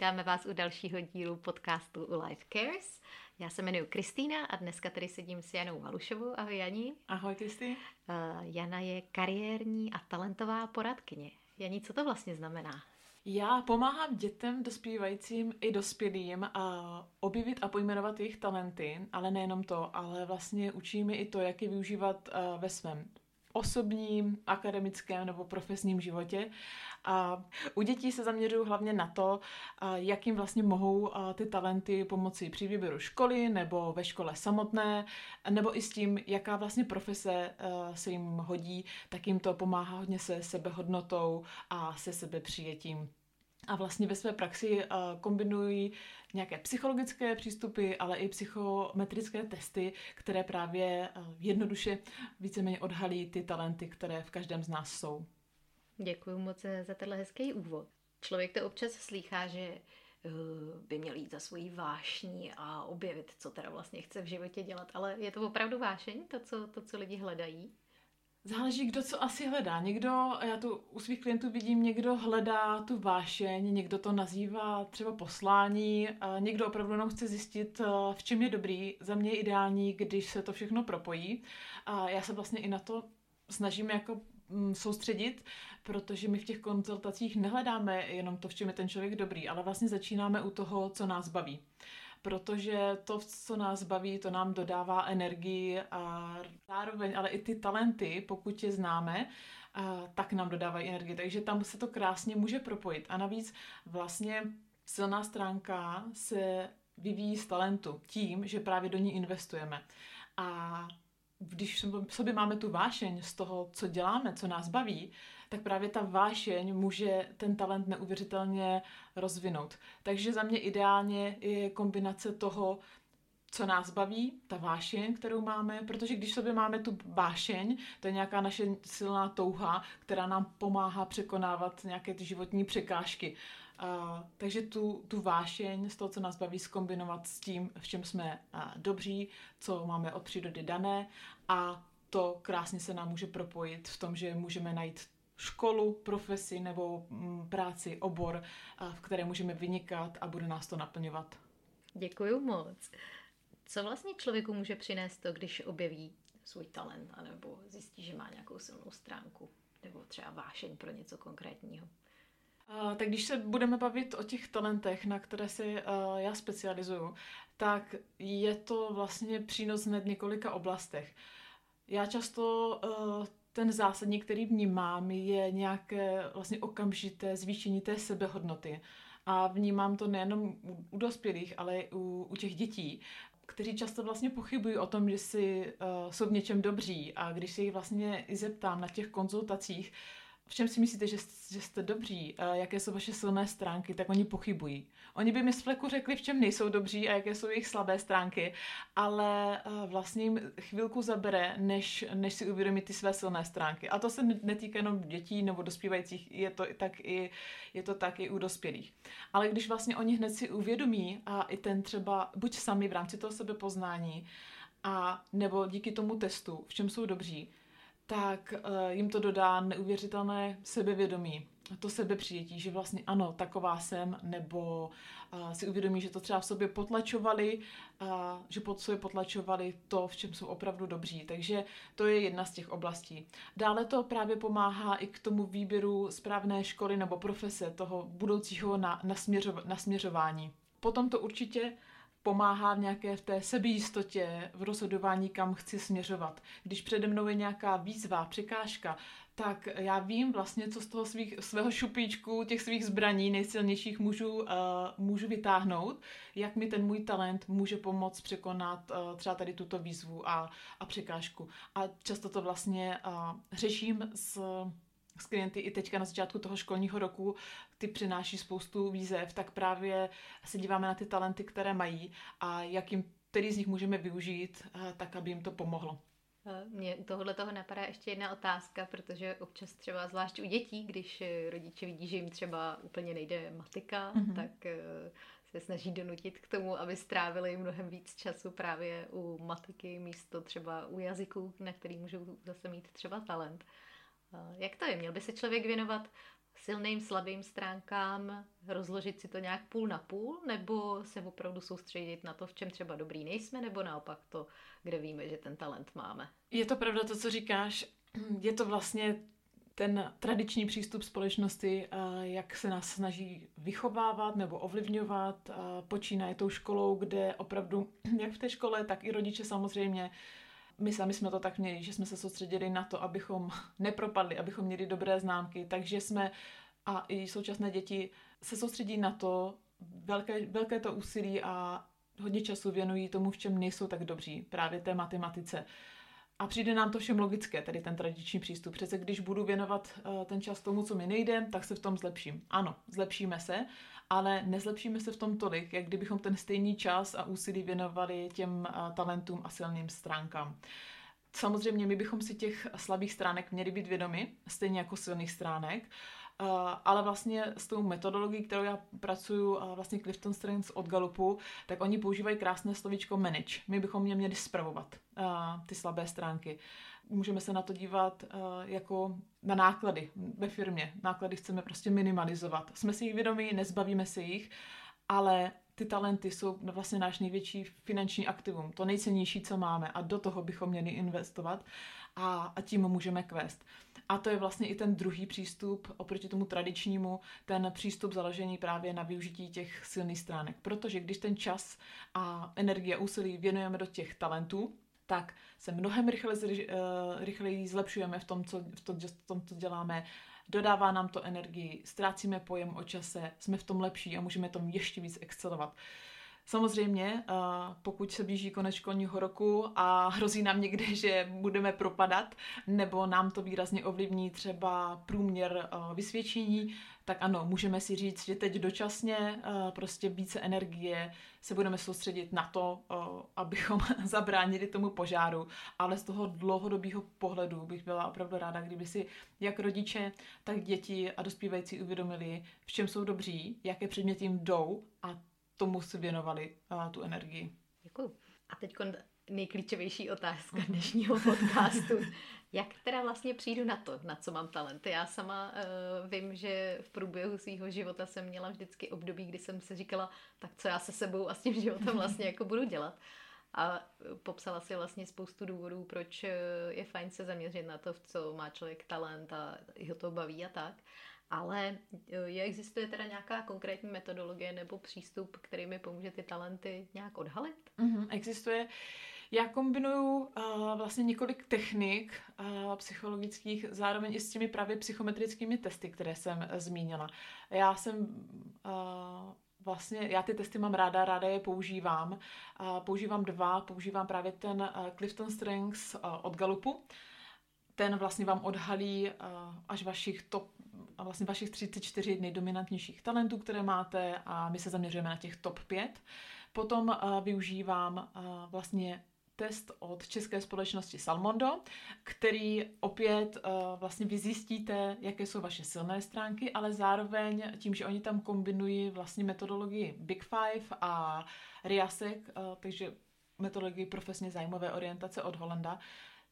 vítáme vás u dalšího dílu podcastu u Life Cares. Já se jmenuji Kristýna a dneska tady sedím s Janou Malušovou. Ahoj Janí. Ahoj Kristý. Uh, Jana je kariérní a talentová poradkyně. Janí, co to vlastně znamená? Já pomáhám dětem, dospívajícím i dospělým a objevit a pojmenovat jejich talenty, ale nejenom to, ale vlastně učím je i to, jak je využívat ve svém osobním, akademickém nebo profesním životě. A u dětí se zaměřuju hlavně na to, jak jim vlastně mohou ty talenty pomoci při výběru školy nebo ve škole samotné, nebo i s tím, jaká vlastně profese se jim hodí, tak jim to pomáhá hodně se sebehodnotou a se sebepřijetím. A vlastně ve své praxi kombinují nějaké psychologické přístupy, ale i psychometrické testy, které právě jednoduše víceméně odhalí ty talenty, které v každém z nás jsou. Děkuji moc za tenhle hezký úvod. Člověk to občas slýchá, že eh, by měl jít za svojí vášní a objevit, co teda vlastně chce v životě dělat. Ale je to opravdu vášeň, to, co, to, co lidi hledají? Záleží, kdo co asi hledá. Někdo, já tu u svých klientů vidím, někdo hledá tu vášeň, někdo to nazývá třeba poslání, někdo opravdu jenom chce zjistit, eh, v čem je dobrý. Za mě je ideální, když se to všechno propojí. A já se vlastně i na to snažím jako soustředit, protože my v těch konzultacích nehledáme jenom to, v čem je ten člověk dobrý, ale vlastně začínáme u toho, co nás baví protože to, co nás baví, to nám dodává energii a zároveň, ale i ty talenty, pokud je známe, tak nám dodávají energii. Takže tam se to krásně může propojit. A navíc vlastně silná stránka se vyvíjí z talentu tím, že právě do ní investujeme. A když v sobě máme tu vášeň z toho, co děláme, co nás baví, tak právě ta vášeň může ten talent neuvěřitelně rozvinout. Takže za mě ideálně je kombinace toho, co nás baví, ta vášeň, kterou máme, protože když sobě máme tu vášeň, to je nějaká naše silná touha, která nám pomáhá překonávat nějaké ty životní překážky. Uh, takže tu, tu vášeň z toho, co nás baví, skombinovat s tím, v čem jsme uh, dobří, co máme od přírody dané a to krásně se nám může propojit v tom, že můžeme najít školu, profesi nebo mm, práci, obor, v které můžeme vynikat a bude nás to naplňovat. Děkuji moc. Co vlastně člověku může přinést to, když objeví svůj talent, anebo zjistí, že má nějakou silnou stránku, nebo třeba vášeň pro něco konkrétního? Uh, tak když se budeme bavit o těch talentech, na které se uh, já specializuju, tak je to vlastně přínos hned několika oblastech. Já často uh, ten zásadní, který vnímám, je nějaké vlastně okamžité zvýšení té sebehodnoty. A vnímám to nejenom u dospělých, ale i u, u těch dětí, kteří často vlastně pochybují o tom, že si uh, jsou v něčem dobří. A když se jich vlastně i zeptám na těch konzultacích, v čem si myslíte, že, že jste dobří, a jaké jsou vaše silné stránky, tak oni pochybují. Oni by mi z fleku řekli, v čem nejsou dobří a jaké jsou jejich slabé stránky, ale vlastně jim chvilku zabere, než, než si uvědomí ty své silné stránky. A to se netýká jenom dětí nebo dospívajících, je to tak i, je to tak i u dospělých. Ale když vlastně oni hned si uvědomí a i ten třeba buď sami v rámci toho sebepoznání, a nebo díky tomu testu, v čem jsou dobří, tak uh, jim to dodá neuvěřitelné sebevědomí. To sebepřijetí, že vlastně ano, taková jsem, nebo uh, si uvědomí, že to třeba v sobě potlačovali, že pod sobě potlačovali to, v čem jsou opravdu dobří. Takže to je jedna z těch oblastí. Dále to právě pomáhá i k tomu výběru správné školy nebo profese, toho budoucího na, nasměřov, nasměřování. Potom to určitě pomáhá v nějaké v té sebejistotě, v rozhodování, kam chci směřovat. Když přede mnou je nějaká výzva, překážka, tak já vím vlastně, co z toho svých, svého šupíčku, těch svých zbraní nejsilnějších můžu, uh, můžu vytáhnout, jak mi ten můj talent může pomoct překonat uh, třeba tady tuto výzvu a, a překážku. A často to vlastně uh, řeším s s klienty i teďka na začátku toho školního roku, ty přináší spoustu výzev, tak právě se díváme na ty talenty, které mají a jak jim, který z nich můžeme využít, eh, tak aby jim to pomohlo. Eh, mně tohle toho napadá ještě jedna otázka, protože občas třeba zvlášť u dětí, když eh, rodiče vidí, že jim třeba úplně nejde matika, mm-hmm. tak se snaží donutit k tomu, aby strávili mnohem víc času právě u matiky místo třeba u jazyků, na který můžou zase mít třeba talent. Jak to je? Měl by se člověk věnovat silným, slabým stránkám rozložit si to nějak půl na půl, nebo se opravdu soustředit na to, v čem třeba dobrý nejsme, nebo naopak to, kde víme, že ten talent máme? Je to pravda to, co říkáš. Je to vlastně ten tradiční přístup společnosti, jak se nás snaží vychovávat nebo ovlivňovat, počínaje tou školou, kde opravdu, jak v té škole, tak i rodiče samozřejmě, my sami jsme to tak měli, že jsme se soustředili na to, abychom nepropadli, abychom měli dobré známky, takže jsme a i současné děti se soustředí na to, velké, velké to úsilí a hodně času věnují tomu, v čem nejsou tak dobří, právě té matematice. A přijde nám to všem logické, tedy ten tradiční přístup. Přece když budu věnovat uh, ten čas tomu, co mi nejde, tak se v tom zlepším. Ano, zlepšíme se, ale nezlepšíme se v tom tolik, jak kdybychom ten stejný čas a úsilí věnovali těm talentům a silným stránkám. Samozřejmě my bychom si těch slabých stránek měli být vědomi, stejně jako silných stránek, ale vlastně s tou metodologií, kterou já pracuju, uh, vlastně Clifton Strengths od Galupu, tak oni používají krásné slovíčko manage. My bychom mě měli spravovat ty slabé stránky. Můžeme se na to dívat uh, jako na náklady ve firmě. Náklady chceme prostě minimalizovat. Jsme si jich vědomí, nezbavíme se jich, ale ty talenty jsou vlastně náš největší finanční aktivum, to nejcennější, co máme a do toho bychom měli investovat a, a tím můžeme kvést. A to je vlastně i ten druhý přístup oproti tomu tradičnímu, ten přístup založený právě na využití těch silných stránek. Protože když ten čas a energie a úsilí věnujeme do těch talentů, tak se mnohem rychleji, eh, rychleji zlepšujeme v tom, co, v, tom, v tom, co děláme, dodává nám to energii, ztrácíme pojem o čase, jsme v tom lepší a můžeme tom ještě víc excelovat. Samozřejmě, eh, pokud se blíží konec školního roku a hrozí nám někde, že budeme propadat, nebo nám to výrazně ovlivní třeba průměr eh, vysvědčení, tak ano, můžeme si říct, že teď dočasně eh, prostě více energie se budeme soustředit na to, abychom zabránili tomu požáru, ale z toho dlouhodobého pohledu bych byla opravdu ráda, kdyby si jak rodiče, tak děti a dospívající uvědomili, v čem jsou dobří, jaké předměty jim jdou a tomu si věnovali uh, tu energii. Děkuji. A teď nejklíčovější otázka dnešního podcastu. Jak teda vlastně přijdu na to, na co mám talent? Já sama uh, vím, že v průběhu svého života jsem měla vždycky období, kdy jsem se říkala, tak co já se sebou a s tím životem vlastně jako budu dělat. A popsala si vlastně spoustu důvodů, proč je fajn se zaměřit na to, v co má člověk talent a ho to baví a tak. Ale e, je, existuje teda nějaká konkrétní metodologie nebo přístup, který mi pomůže ty talenty nějak odhalit? Mm-hmm, existuje. Já kombinuju uh, vlastně několik technik uh, psychologických, zároveň i s těmi právě psychometrickými testy, které jsem zmínila. Já jsem uh, vlastně, já ty testy mám ráda, ráda je používám. Uh, používám dva, používám právě ten uh, Clifton Strengths uh, od Galupu. Ten vlastně vám odhalí uh, až vašich top vlastně vašich 34 nejdominantnějších talentů, které máte a my se zaměřujeme na těch top 5. Potom uh, využívám uh, vlastně test od české společnosti Salmondo, který opět uh, vlastně vy zjistíte, jaké jsou vaše silné stránky, ale zároveň tím, že oni tam kombinují vlastně metodologii Big Five a Riasek, takže metodologii profesně zájmové orientace od Holanda,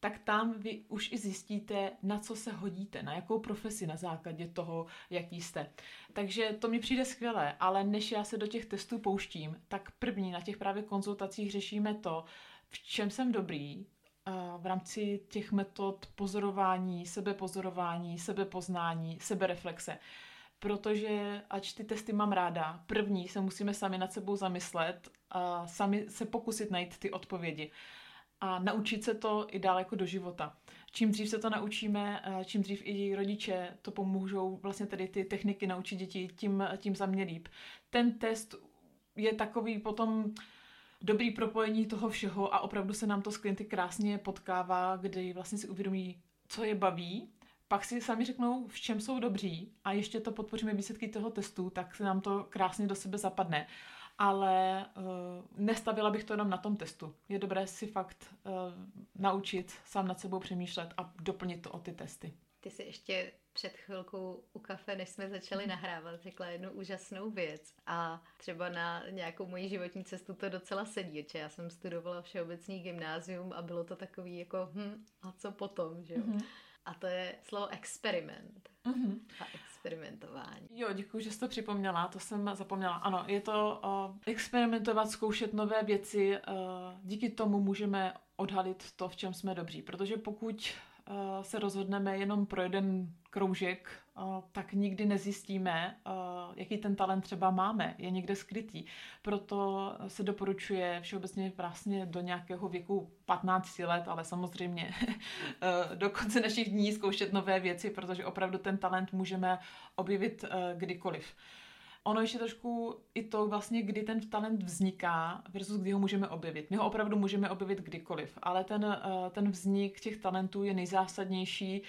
tak tam vy už i zjistíte, na co se hodíte, na jakou profesi na základě toho, jaký jste. Takže to mi přijde skvělé, ale než já se do těch testů pouštím, tak první na těch právě konzultacích řešíme to, v čem jsem dobrý, v rámci těch metod pozorování, sebepozorování, sebepoznání, sebereflexe. Protože ač ty testy mám ráda, první se musíme sami nad sebou zamyslet a sami se pokusit najít ty odpovědi a naučit se to i dál jako do života. Čím dřív se to naučíme, eh, čím dřív i rodiče to pomůžou vlastně tedy ty techniky naučit děti, tím, tím za mě líp. Ten test je takový potom dobrý propojení toho všeho a opravdu se nám to s klienty krásně potkává, kdy vlastně si uvědomí, co je baví, pak si sami řeknou, v čem jsou dobří a ještě to podpoříme výsledky toho testu, tak se nám to krásně do sebe zapadne ale uh, nestavila bych to jenom na tom testu. Je dobré si fakt uh, naučit sám nad sebou přemýšlet a doplnit to o ty testy. Ty si ještě před chvilkou u kafe, než jsme začali mhm. nahrávat, řekla jednu úžasnou věc a třeba na nějakou moji životní cestu to docela sedí, že já jsem studovala všeobecný gymnázium a bylo to takový jako hm, a co potom, že jo? Mm-hmm. A to je slovo experiment. Mm-hmm. A experimentování. Jo, děkuji, že jsi to připomněla, to jsem zapomněla. Ano, je to uh, experimentovat, zkoušet nové věci, uh, díky tomu můžeme odhalit to, v čem jsme dobří, protože pokud se rozhodneme jenom pro jeden kroužek, uh, tak nikdy nezjistíme, uh, jaký ten talent třeba máme, je někde skrytý. Proto se doporučuje všeobecně vlastně do nějakého věku 15 let, ale samozřejmě do konce našich dní zkoušet nové věci, protože opravdu ten talent můžeme objevit kdykoliv. Ono ještě trošku i to vlastně, kdy ten talent vzniká versus kdy ho můžeme objevit. My ho opravdu můžeme objevit kdykoliv, ale ten, ten vznik těch talentů je nejzásadnější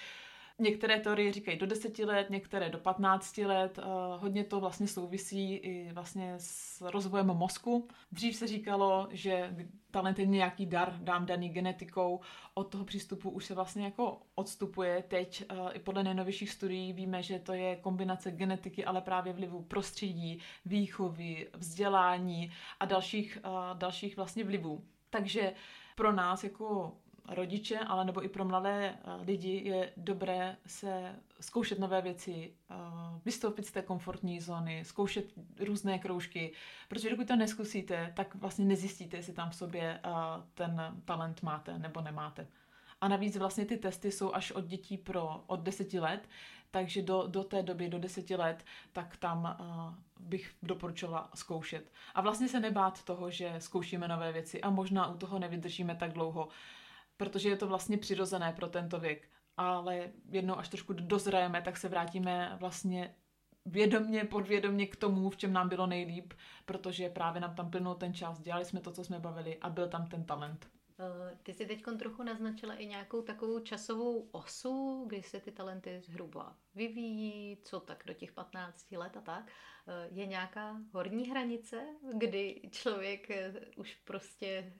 Některé teorie říkají do 10 let, některé do 15 let. Eh, hodně to vlastně souvisí i vlastně s rozvojem mozku. Dřív se říkalo, že talent je nějaký dar, dám daný genetikou. Od toho přístupu už se vlastně jako odstupuje. Teď eh, i podle nejnovějších studií víme, že to je kombinace genetiky, ale právě vlivu prostředí, výchovy, vzdělání a dalších, eh, dalších vlastně vlivů. Takže pro nás jako rodiče, ale nebo i pro mladé eh, lidi je dobré se zkoušet nové věci, eh, vystoupit z té komfortní zóny, zkoušet různé kroužky, protože dokud to neskusíte, tak vlastně nezjistíte, jestli tam v sobě eh, ten talent máte nebo nemáte. A navíc vlastně ty testy jsou až od dětí pro od deseti let, takže do, do té doby, do deseti let, tak tam uh, bych doporučila zkoušet. A vlastně se nebát toho, že zkoušíme nové věci a možná u toho nevydržíme tak dlouho, protože je to vlastně přirozené pro tento věk. Ale jednou, až trošku dozrajeme, tak se vrátíme vlastně vědomně, podvědomně k tomu, v čem nám bylo nejlíp, protože právě nám tam plynul ten čas, dělali jsme to, co jsme bavili a byl tam ten talent. Eh, ty si teď trochu naznačila i nějakou takovou časovou osu, kdy se ty talenty zhruba vyvíjí, co tak do těch 15 let a tak. Eh, je nějaká horní hranice, kdy člověk eh, už prostě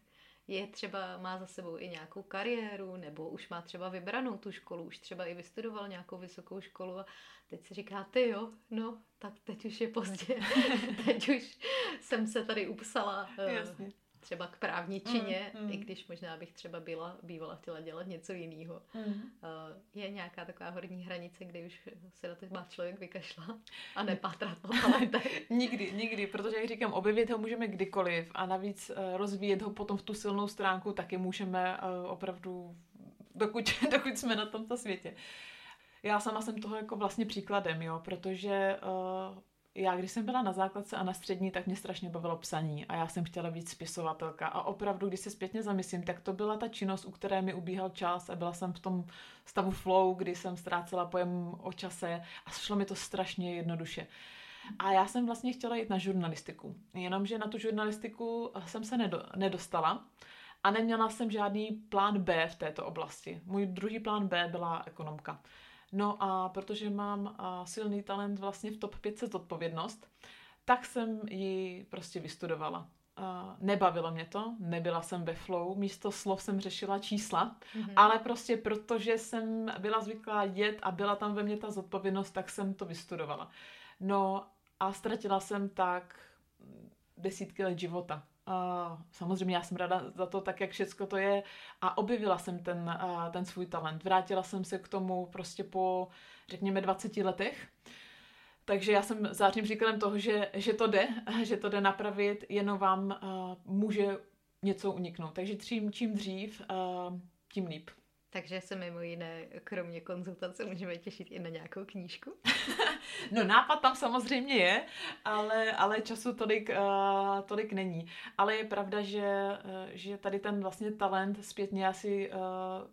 je třeba, má za sebou i nějakou kariéru, nebo už má třeba vybranou tu školu, už třeba i vystudoval nějakou vysokou školu a teď si říká, ty jo, no, tak teď už je pozdě, teď už jsem se tady upsala. Eh, Jasně třeba k právničině, mm, mm. i když možná bych třeba byla, bývala chtěla dělat něco jiného. Mm. Uh, je nějaká taková horní hranice, kdy už se na to má člověk vykašlat a nepátrat po talentech? nikdy, nikdy, protože jak říkám, objevit ho můžeme kdykoliv a navíc uh, rozvíjet ho potom v tu silnou stránku taky můžeme uh, opravdu, dokud, dokud jsme na tomto světě. Já sama jsem toho jako vlastně příkladem, jo, protože uh, já, když jsem byla na základce a na střední, tak mě strašně bavilo psaní a já jsem chtěla být spisovatelka. A opravdu, když se zpětně zamyslím, tak to byla ta činnost, u které mi ubíhal čas a byla jsem v tom stavu flow, kdy jsem ztrácela pojem o čase a šlo mi to strašně jednoduše. A já jsem vlastně chtěla jít na žurnalistiku. Jenomže na tu žurnalistiku jsem se nedo, nedostala a neměla jsem žádný plán B v této oblasti. Můj druhý plán B byla ekonomka. No a protože mám silný talent vlastně v top 500 odpovědnost, tak jsem ji prostě vystudovala. nebavilo mě to, nebyla jsem ve flow, místo slov jsem řešila čísla, mm-hmm. ale prostě protože jsem byla zvyklá jet a byla tam ve mně ta zodpovědnost, tak jsem to vystudovala. No a ztratila jsem tak desítky let života. Samozřejmě já jsem ráda za to, tak jak všecko to je a objevila jsem ten, uh, ten svůj talent. Vrátila jsem se k tomu prostě po, řekněme, 20 letech. Takže já jsem zářným příkladem toho, že, že to jde, že to jde napravit, jenom vám uh, může něco uniknout. Takže čím, čím dřív, uh, tím líp. Takže se mimo jiné, kromě konzultace, můžeme těšit i na nějakou knížku? no nápad tam samozřejmě je, ale, ale času tolik, uh, tolik není. Ale je pravda, že, uh, že tady ten vlastně talent zpětně asi uh,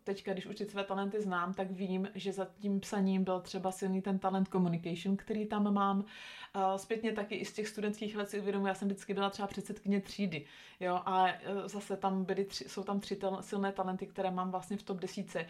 teďka, když už ty své talenty znám, tak vím, že za tím psaním byl třeba silný ten talent communication, který tam mám. Uh, zpětně taky i z těch studentských let si uvědomuji, já jsem vždycky byla třeba předsedkyně třídy. Jo, a uh, zase tam byly tři, jsou tam tři tel, silné talenty, které mám vlastně v top desíce,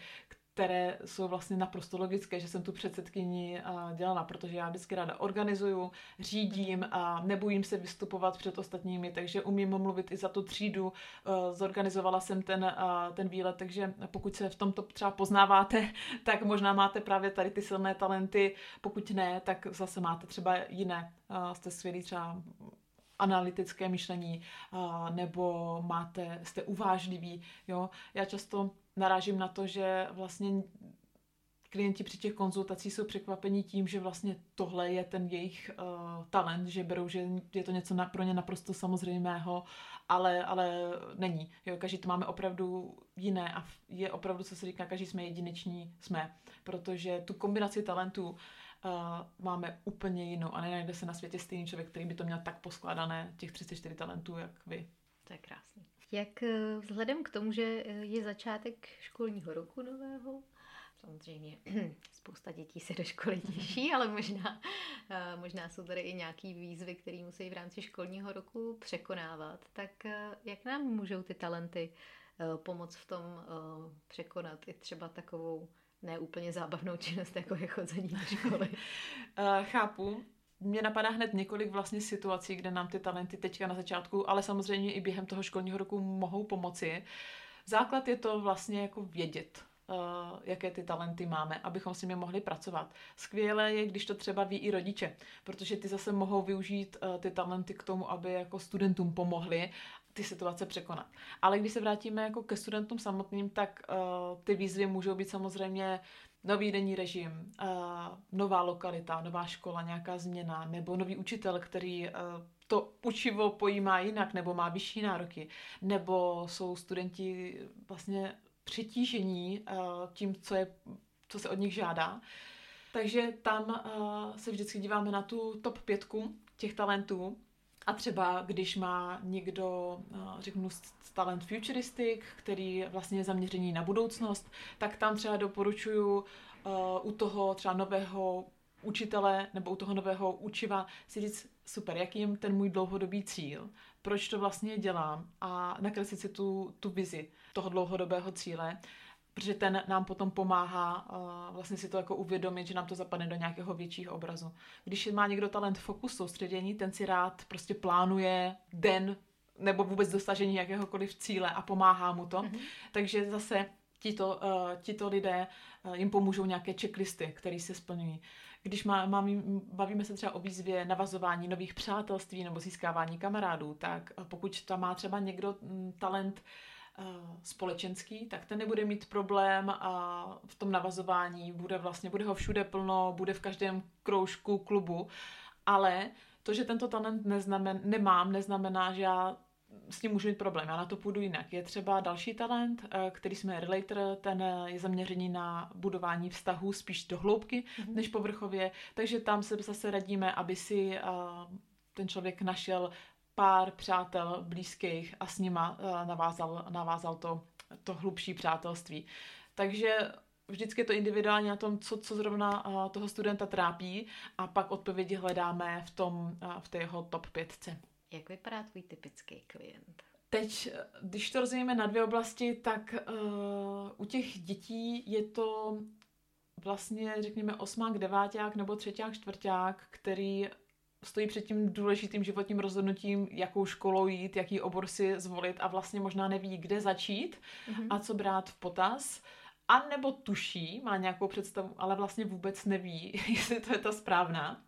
které jsou vlastně naprosto logické, že jsem tu předsedkyni dělala, protože já vždycky ráda organizuju, řídím a nebojím se vystupovat před ostatními, takže umím mluvit i za tu třídu. E, zorganizovala jsem ten, ten výlet, takže pokud se v tomto třeba poznáváte, tak možná máte právě tady ty silné talenty. Pokud ne, tak zase máte třeba jiné. Jste skvělí třeba analytické myšlení, nebo máte, jste uvážliví. Jo? Já často narážím na to, že vlastně klienti při těch konzultacích jsou překvapení tím, že vlastně tohle je ten jejich uh, talent, že berou, že je to něco na, pro ně naprosto samozřejmého, ale, ale není. Jo, každý to máme opravdu jiné a je opravdu, co se říká, každý jsme jedineční, jsme. Protože tu kombinaci talentů uh, máme úplně jinou a nenajde se na světě stejný člověk, který by to měl tak poskládané, těch 34 talentů, jak vy. To je krásný. Jak eh, vzhledem k tomu, že je začátek školního roku nového, Samozřejmě spousta dětí se do školy těší, ale možná, eh, možná jsou tady i nějaký výzvy, které musí v rámci školního roku překonávat. Tak eh, jak nám můžou ty talenty eh, pomoct v tom překonat i třeba takovou neúplně zábavnou činnost, jako je chodzení do školy? Chápu. Mně napadá hned několik vlastně situací, kde nám ty talenty teďka na začátku, ale samozřejmě i během toho školního roku mohou pomoci. Základ je to vlastně jako vědět uh, jaké ty talenty máme, abychom s nimi mohli pracovat. Skvělé je, když to třeba ví i rodiče, protože ty zase mohou využít uh, ty talenty k tomu, aby jako studentům pomohli ty situace překonat. Ale když se vrátíme jako ke studentům samotným, tak uh, ty výzvy můžou být samozřejmě nový denní režim, nová lokalita, nová škola, nějaká změna, nebo nový učitel, který uh, to učivo pojímá jinak, nebo má vyšší nároky, nebo jsou studenti vlastně přetížení uh, tím, co, je, co se od nich žádá. Takže tam uh, se vždycky díváme na tu top pětku těch talentů. A třeba, když má někdo, uh, řeknu, talent futuristic, který vlastně je zaměřený na budoucnost, tak tam třeba doporučuju uh, u toho třeba nového učitele nebo u toho nového učiva si říct, super, jaký je ten můj dlouhodobý cíl, proč to vlastně dělám? A nakreslit si tu, tu vizi toho dlouhodobého cíle, protože ten nám potom pomáhá uh, vlastně si to jako uvědomit, že nám to zapadne do nějakého většího obrazu. Když má někdo talent fokus, soustředění, ten si rád prostě plánuje den nebo vůbec dosažení jakéhokoliv cíle a pomáhá mu to. Mm-hmm. Takže zase tito, uh, tito lidé uh, jim pomůžou nějaké checklisty, které se splňují. Když má, má, bavíme se třeba o výzvě navazování nových přátelství nebo získávání kamarádů, tak pokud tam má třeba někdo mm, talent uh, společenský, tak ten nebude mít problém a v tom navazování bude vlastně, bude ho všude plno, bude v každém kroužku klubu, ale to, že tento talent neznamen, nemám, neznamená, že já s tím můžu mít problém, já na to půjdu jinak. Je třeba další talent, eh, který jsme relator, ten je zaměřený na budování vztahů spíš do hloubky mm-hmm. než povrchově, takže tam se zase radíme, aby si eh, ten člověk našel pár přátel blízkých a s nima eh, navázal, navázal to, to hlubší přátelství. Takže vždycky je to individuálně na tom, co, co zrovna toho studenta trápí a pak odpovědi hledáme v, tom, v té jeho top pětce. Jak vypadá tvůj typický klient? Teď, když to rozumíme na dvě oblasti, tak uh, u těch dětí je to vlastně, řekněme, osmák, deváták nebo třeták, čtvrták, který stojí před tím důležitým životním rozhodnutím, jakou školou jít, jaký obor si zvolit a vlastně možná neví, kde začít mm-hmm. a co brát v potaz. A nebo tuší, má nějakou představu, ale vlastně vůbec neví, jestli to je ta správná.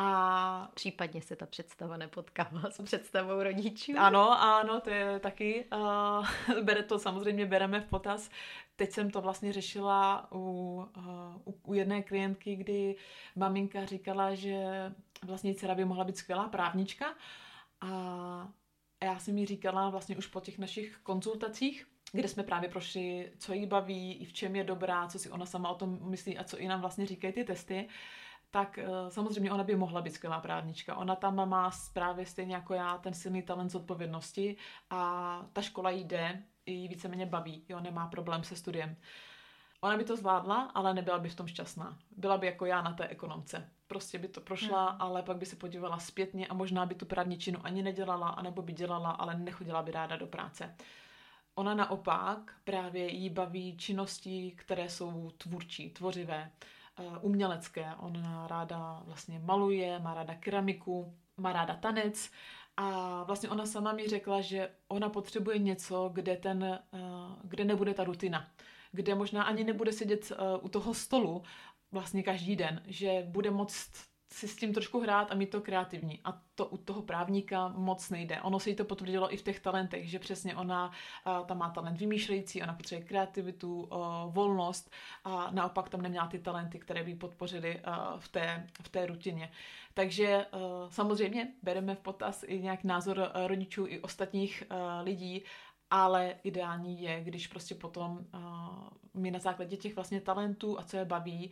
A případně se ta představa nepotkává s představou rodičů. Ano, ano, to je taky. Uh, bere to samozřejmě bereme v potaz. Teď jsem to vlastně řešila u, uh, u, u jedné klientky, kdy maminka říkala, že vlastně dcera by mohla být skvělá právnička. A já jsem jí říkala vlastně už po těch našich konzultacích, kde jsme právě prošli, co jí baví, i v čem je dobrá, co si ona sama o tom myslí a co i nám vlastně říkají ty testy tak eh, samozřejmě ona by mohla být skvělá právnička. Ona tam má právě stejně jako já ten silný talent zodpovědnosti a ta škola jde, i víceméně baví, jo, nemá problém se studiem. Ona by to zvládla, ale nebyla by v tom šťastná. Byla by jako já na té ekonomce. Prostě by to prošla, hmm. ale pak by se podívala zpětně a možná by tu právničinu ani nedělala, anebo by dělala, ale nechodila by ráda do práce. Ona naopak právě jí baví činnosti, které jsou tvůrčí, tvořivé Eh, umělecké. Ona ráda vlastně maluje, má ráda keramiku, má ráda tanec a vlastně ona sama mi řekla, že ona potřebuje něco, kde, ten, eh, kde nebude ta rutina, kde možná ani nebude sedět eh, u toho stolu vlastně každý den, že bude moct si s tím trošku hrát a mít to kreativní. A to u toho právníka moc nejde. Ono se jí to potvrdilo i v těch talentech, že přesně ona tam má talent vymýšlející, ona potřebuje kreativitu, volnost a naopak tam neměla ty talenty, které by podpořily v té, v té rutině. Takže samozřejmě bereme v potaz i nějak názor rodičů i ostatních lidí, ale ideální je, když prostě potom my na základě těch vlastně talentů a co je baví,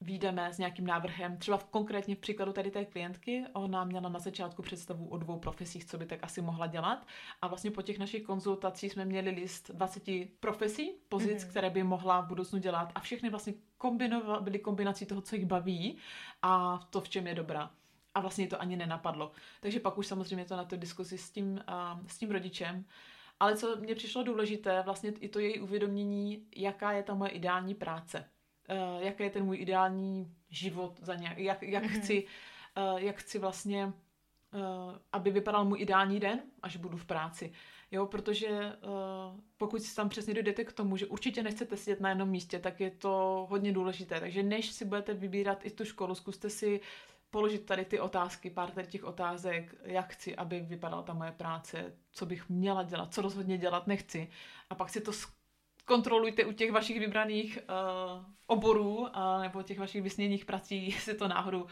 výjdeme s nějakým návrhem, třeba v konkrétně v příkladu tady té klientky, ona měla na začátku představu o dvou profesích, co by tak asi mohla dělat a vlastně po těch našich konzultacích jsme měli list 20 profesí, pozic, mm-hmm. které by mohla v budoucnu dělat a všechny vlastně kombinova- byly kombinací toho, co jich baví a to, v čem je dobrá. A vlastně to ani nenapadlo. Takže pak už samozřejmě to na té diskuzi s tím, uh, s tím rodičem. Ale co mně přišlo důležité, vlastně i to její uvědomění, jaká je ta moje ideální práce uh, jaký je ten můj ideální život za nějak, jak, jak mm-hmm. chci, uh, jak chci vlastně, uh, aby vypadal můj ideální den, až budu v práci. Jo, protože uh, pokud si tam přesně dojdete k tomu, že určitě nechcete sedět na jednom místě, tak je to hodně důležité. Takže než si budete vybírat i tu školu, zkuste si položit tady ty otázky, pár tady těch otázek, jak chci, aby vypadala ta moje práce, co bych měla dělat, co rozhodně dělat nechci. A pak si to kontrolujte u těch vašich vybraných uh, oborů uh, nebo těch vašich vysněných prací, jestli to náhodou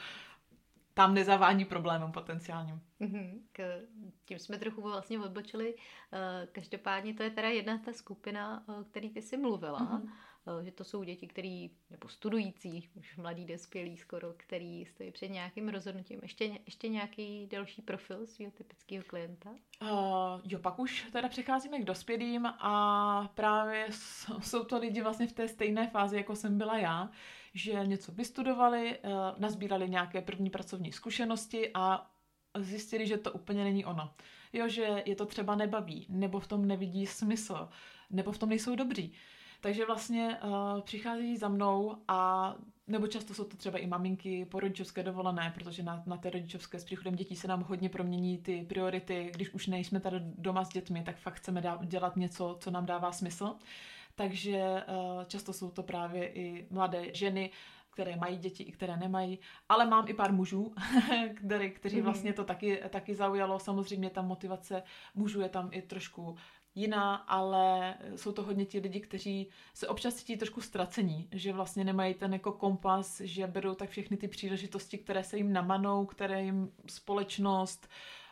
tam nezavání problémem potenciálním. Mm-hmm. K, tím jsme trochu vlastně odbočili. Uh, každopádně to je teda jedna ta skupina, o který ty jsi mluvila. Mm-hmm. Eh, že to jsou děti, který, nebo studující, už mladý dospělí skoro, který stojí před nějakým rozhodnutím. Ještě, ještě nějaký další profil svého typického klienta? Uh, jo, pak už teda přecházíme k dospělým a právě jsou to lidi vlastně v té stejné fázi, jako jsem byla já, že něco vystudovali, uh, nazbírali nějaké první pracovní zkušenosti a zjistili, že to úplně není ono. Jo, že je to třeba nebaví, nebo v tom nevidí smysl, nebo v tom nejsou dobří. Takže vlastně uh, přichází za mnou a nebo často jsou to třeba i maminky po rodičovské dovolené, protože na, na té rodičovské s příchodem dětí se nám hodně promění ty priority. Když už nejsme tady doma s dětmi, tak fakt chceme dá, dělat něco, co nám dává smysl. Takže uh, často jsou to právě i mladé ženy, které mají děti i které nemají, ale mám i pár mužů, který, kteří mhm. vlastně to taky, taky zaujalo. Samozřejmě ta motivace mužů je tam i trošku jiná, ale jsou to hodně ti lidi, kteří se občas cítí trošku ztracení, že vlastně nemají ten jako kompas, že berou tak všechny ty příležitosti, které se jim namanou, které jim společnost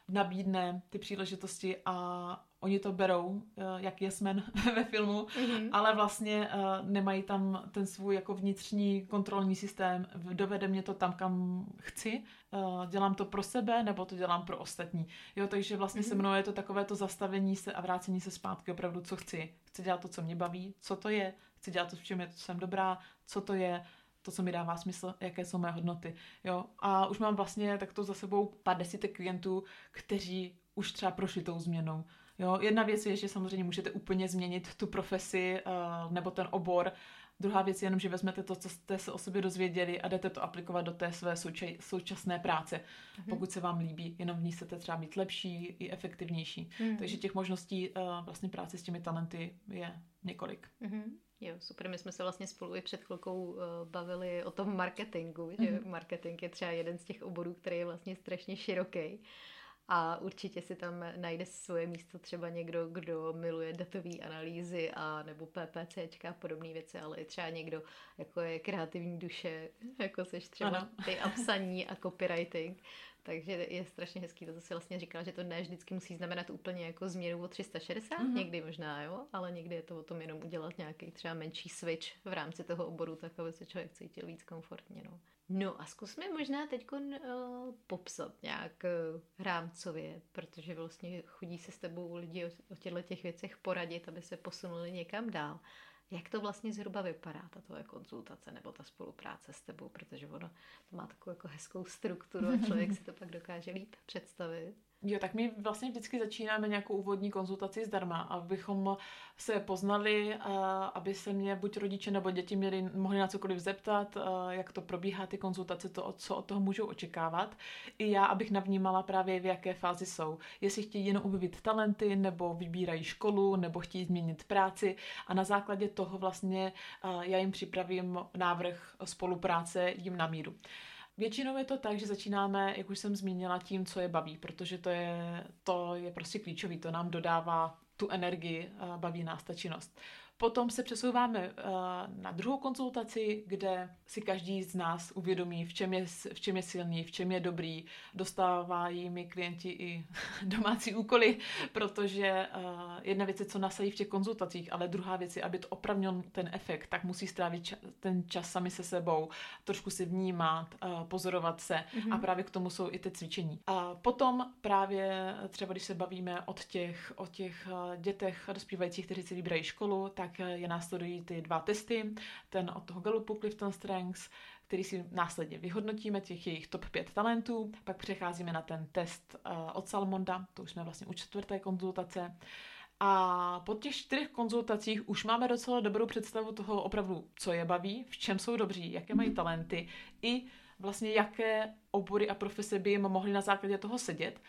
nabídne, ty příležitosti a oni to berou, eh, jak jesmen ve filmu, mm-hmm. ale vlastně eh, nemají tam ten svůj jako vnitřní kontrolní systém, dovede mě to tam, kam chci, eh, dělám to pro sebe, nebo to dělám pro ostatní. Jo, takže vlastně mm-hmm. se mnou je to takové to zastavení se a vrácení se zpátky opravdu, co chci. Chci dělat to, co mě baví, co to je, chci dělat to, v čem jsem dobrá, co to je, to, co mi dává smysl, jaké jsou mé hodnoty. Jo? A už mám vlastně takto za sebou pár desítek klientů, kteří už třeba prošli tou změnou. Jo, jedna věc je, že samozřejmě můžete úplně změnit tu profesi uh, nebo ten obor. Druhá věc je jenom, že vezmete to, co jste se o sobě dozvěděli a jdete to aplikovat do té své souča- současné práce. Mm-hmm. Pokud se vám líbí, jenom v ní chcete třeba být lepší i efektivnější. Mm-hmm. Takže těch možností uh, vlastně práce s těmi talenty je několik. Mm-hmm. Jo, super. My jsme se vlastně spolu i před chvilkou uh, bavili o tom marketingu, mm-hmm. že mhm. marketing je třeba jeden z těch oborů, který je vlastně strašně široký. A určitě si tam najde svoje místo třeba někdo, kdo miluje datové analýzy a nebo PPCčka a podobné věci, ale i třeba někdo, jako je kreativní duše, jako seš třeba ano. ty a psaní a copywriting. Takže je strašně hezký, to si vlastně říkala, že to ne vždycky musí znamenat úplně jako změnu o 360, mm-hmm. někdy možná, jo, ale někdy je to o tom jenom udělat nějaký třeba menší switch v rámci toho oboru, tak aby se člověk cítil víc komfortně, no. No a zkusme možná teď uh, popsat nějak uh, rámcově, protože vlastně chodí se s tebou lidi o, o těchto těch věcech poradit, aby se posunuli někam dál. Jak to vlastně zhruba vypadá, ta tvoje konzultace nebo ta spolupráce s tebou, protože ono to má takovou jako hezkou strukturu a člověk si to pak dokáže líp představit. Jo, tak my vlastně vždycky začínáme nějakou úvodní konzultaci zdarma, abychom se poznali, aby se mě buď rodiče nebo děti měli, mohli na cokoliv zeptat, jak to probíhá ty konzultace, to, co od toho můžou očekávat. I já, abych navnímala právě, v jaké fázi jsou. Jestli chtějí jen objevit talenty, nebo vybírají školu, nebo chtějí změnit práci a na základě toho vlastně já jim připravím návrh spolupráce jim na míru Většinou je to tak, že začínáme, jak už jsem zmínila, tím, co je baví, protože to je, to je prostě klíčový, to nám dodává tu energii, baví nás ta činnost. Potom se přesouváme uh, na druhou konzultaci, kde si každý z nás uvědomí, v čem je, v čem je silný, v čem je dobrý. Dostávají mi klienti i domácí úkoly, protože uh, jedna věc je, co nasají v těch konzultacích, ale druhá věc je, aby to opravdu ten efekt, tak musí strávit ča- ten čas sami se sebou, trošku si vnímat, uh, pozorovat se mm-hmm. a právě k tomu jsou i ty cvičení. A potom právě třeba, když se bavíme od těch, o těch dětech dospívajících, kteří si vybrají školu, tak tak je následují ty dva testy, ten od toho Gallupu Clifton Strengths, který si následně vyhodnotíme, těch jejich top 5 talentů, pak přecházíme na ten test uh, od Salmonda, to už jsme vlastně u čtvrté konzultace, a po těch čtyřech konzultacích už máme docela dobrou představu toho opravdu, co je baví, v čem jsou dobří, jaké mají talenty i vlastně jaké obory a profese by jim mohly na základě toho sedět.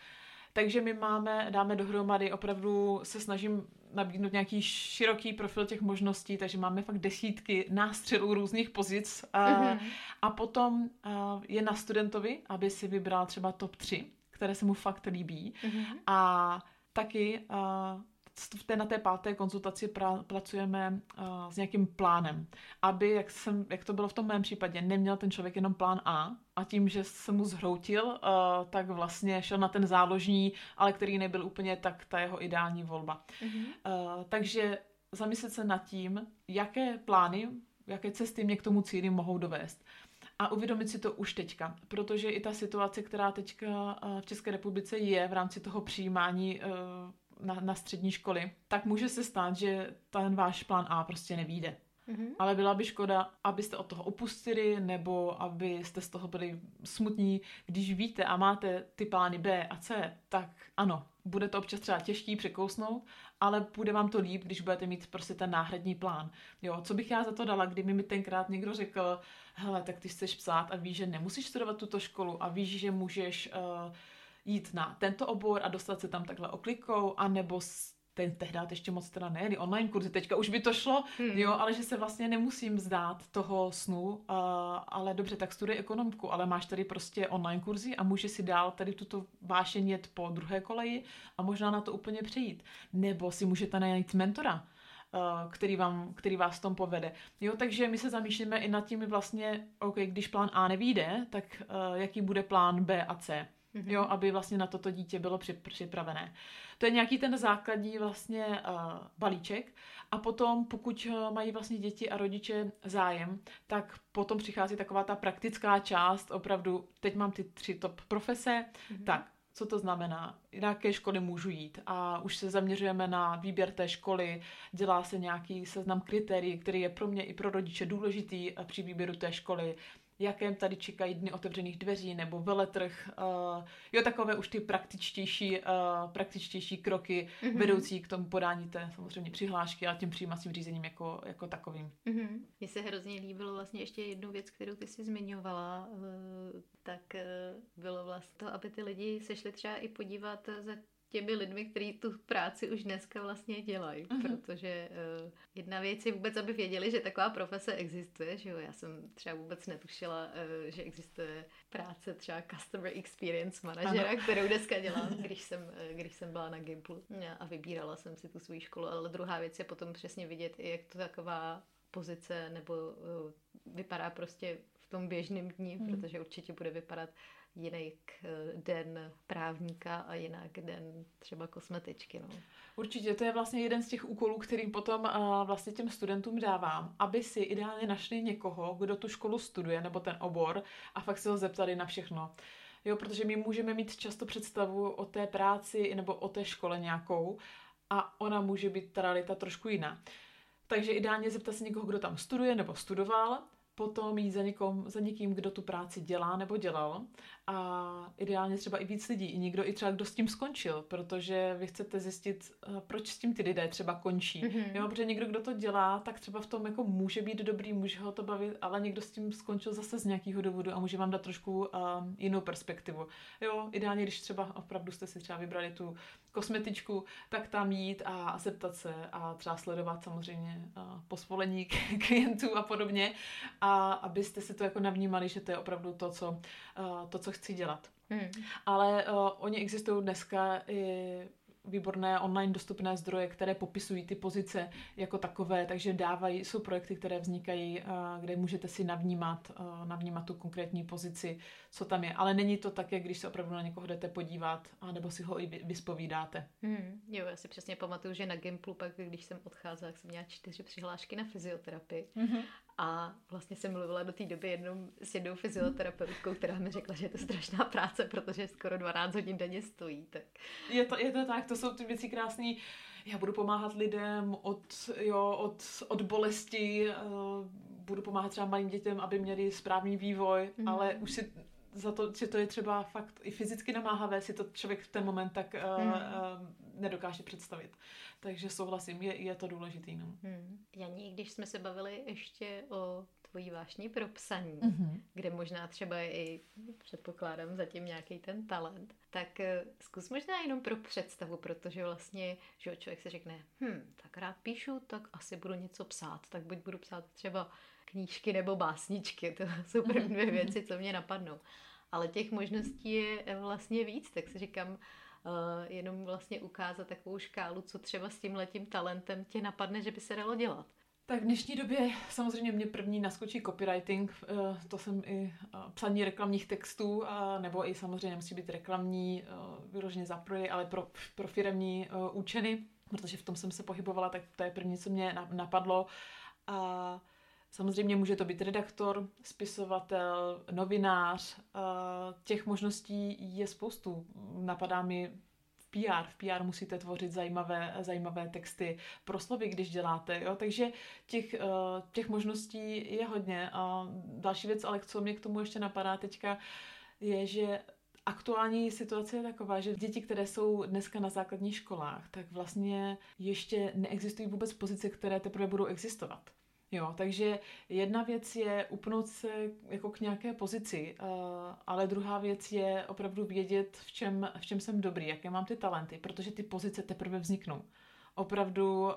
Takže my máme, dáme dohromady, opravdu se snažím nabídnout nějaký široký profil těch možností, takže máme fakt desítky nástřelů různých pozic a, mm-hmm. a potom a, je na studentovi, aby si vybral třeba top 3, které se mu fakt líbí mm-hmm. a taky a, v té, na té páté konzultaci pra, pracujeme uh, s nějakým plánem, aby, jak, jsem, jak to bylo v tom mém případě, neměl ten člověk jenom plán A a tím, že se mu zhroutil, uh, tak vlastně šel na ten záložní, ale který nebyl úplně tak ta jeho ideální volba. Mm-hmm. Uh, takže zamyslet se nad tím, jaké plány, jaké cesty mě k tomu cíli mohou dovést a uvědomit si to už teďka, protože i ta situace, která teďka v České republice je v rámci toho přijímání na, na střední školy, tak může se stát, že ten váš plán A prostě nevíde. Mm-hmm. Ale byla by škoda, abyste od toho opustili, nebo abyste z toho byli smutní. Když víte a máte ty plány B a C, tak ano, bude to občas třeba těžký překousnout, ale bude vám to líp, když budete mít prostě ten náhradní plán. Jo, co bych já za to dala, kdyby mi tenkrát někdo řekl, hele, tak ty chceš psát a víš, že nemusíš studovat tuto školu a víš, že můžeš uh, jít na tento obor a dostat se tam takhle oklikou, anebo ten tehdy ještě moc teda nejeli online kurzy, teďka už by to šlo, hmm. jo, ale že se vlastně nemusím zdát toho snu, uh, ale dobře, tak studuj ekonomku, ale máš tady prostě online kurzy a můžeš si dál tady tuto vášeň jet po druhé koleji a možná na to úplně přejít. Nebo si můžete najít mentora, který, vám, který vás v tom povede. Jo, takže my se zamýšlíme i nad tím vlastně, OK, když plán A nevíde, tak uh, jaký bude plán B a C mm-hmm. jo, aby vlastně na toto dítě bylo připravené. To je nějaký ten základní vlastně uh, balíček a potom, pokud eh, mají vlastně děti a rodiče zájem, tak potom přichází taková ta praktická část, opravdu, teď mám ty tři top profese, mm-hmm. tak co to znamená, na jaké školy můžu jít a už se zaměřujeme na výběr té školy, dělá se nějaký seznam kritérií, který je pro mě i pro rodiče důležitý při výběru té školy, jakém tady čekají dny otevřených dveří nebo veletrh. Uh, jo, takové už ty praktičtější, uh, praktičtější kroky mm-hmm. vedoucí k tomu podání té samozřejmě přihlášky a tím přijímacím řízením jako, jako takovým. Mm-hmm. Mně se hrozně líbilo vlastně ještě jednu věc, kterou ty si zmiňovala, uh, tak uh, bylo vlastně to, aby ty lidi se šli třeba i podívat za těmi lidmi, kteří tu práci už dneska vlastně dělají, uh-huh. protože uh, jedna věc je vůbec, aby věděli, že taková profese existuje, že jo, já jsem třeba vůbec netušila, uh, že existuje práce třeba Customer Experience manažera, uh-huh. kterou dneska dělám, když jsem, uh, když jsem byla na Gimplu a vybírala jsem si tu svou školu, ale druhá věc je potom přesně vidět, jak to taková pozice nebo uh, vypadá prostě v tom běžném dni, hmm. protože určitě bude vypadat jiný eh, den právníka a jinak den třeba kosmetičky. No. Určitě, to je vlastně jeden z těch úkolů, který potom uh, vlastně těm studentům dávám, aby si ideálně našli někoho, kdo tu školu studuje nebo ten obor a fakt se ho zeptali na všechno. Jo, protože my můžeme mít často představu o té práci nebo o té škole nějakou a ona může být ta realita trošku jiná. Takže ideálně zeptat se někoho, kdo tam studuje nebo studoval potom jít za, někom, za někým, kdo tu práci dělá nebo dělal a ideálně třeba i víc lidí, i někdo i třeba kdo s tím skončil, protože vy chcete zjistit, eh, proč s tím ty lidé třeba končí. Mm-hmm. Jo, protože někdo, kdo to dělá, tak třeba v tom jako může být dobrý, může ho to bavit, ale někdo s tím skončil zase z nějakého důvodu a může vám dát trošku uh, jinou perspektivu. Jo, ideálně, když třeba opravdu jste si třeba vybrali tu kosmetičku, tak tam jít a zeptat se a třeba sledovat samozřejmě posvolení klientů a podobně a abyste si to jako navnímali, že to je opravdu to, co, to, co chci dělat. Hmm. Ale uh, oni existují dneska i výborné online dostupné zdroje, které popisují ty pozice jako takové, takže dávají, jsou projekty, které vznikají, kde můžete si navnímat, navnímat tu konkrétní pozici, co tam je. Ale není to tak, jak když se opravdu na někoho jdete podívat, nebo si ho i vyspovídáte. Hmm, jo, já si přesně pamatuju, že na Gimplu pak, když jsem odcházela, tak jsem měla čtyři přihlášky na fyzioterapii. Mm-hmm. A vlastně jsem mluvila do té doby jednou s jednou fyzioterapeutkou, která mi řekla, že je to strašná práce, protože skoro 12 hodin denně stojí. Tak. Je, to, je to tak, to jsou ty věci krásné. Já budu pomáhat lidem od, jo, od, od bolesti, uh, budu pomáhat třeba malým dětem, aby měli správný vývoj, mm. ale už si za to, že to je třeba fakt i fyzicky namáhavé, si to člověk v ten moment tak uh, mm. uh, nedokáže představit. Takže souhlasím, je, je to důležitý. No. Hmm. Janí, když jsme se bavili ještě o tvojí vášní pro psaní, mm-hmm. kde možná třeba i, předpokládám, zatím nějaký ten talent, tak eh, zkus možná jenom pro představu, protože vlastně, že člověk si řekne, hm, tak rád píšu, tak asi budu něco psát, tak buď budu psát třeba knížky nebo básničky, to jsou první dvě mhm. věci, co mě napadnou. Ale těch možností je vlastně víc, tak si říkám, uh, jenom vlastně ukázat takovou škálu, co třeba s tím letím talentem tě napadne, že by se dalo dělat. Tak v dnešní době samozřejmě mě první naskočí copywriting, uh, to jsem i psaní reklamních textů, nebo i samozřejmě musí být reklamní, vyloženě za proje, ale pro, pro firemní účeny, protože v tom jsem se pohybovala, tak to je první, co mě napadlo. A Samozřejmě může to být redaktor, spisovatel, novinář. Těch možností je spoustu. Napadá mi v PR. V PR musíte tvořit zajímavé, zajímavé texty, proslovy, když děláte. Jo? Takže těch, těch možností je hodně. A další věc, ale co mě k tomu ještě napadá teďka, je, že Aktuální situace je taková, že děti, které jsou dneska na základních školách, tak vlastně ještě neexistují vůbec pozice, které teprve budou existovat. Jo, takže jedna věc je upnout se jako k nějaké pozici, uh, ale druhá věc je opravdu vědět, v čem, v čem jsem dobrý, jaké mám ty talenty, protože ty pozice teprve vzniknou. Opravdu uh,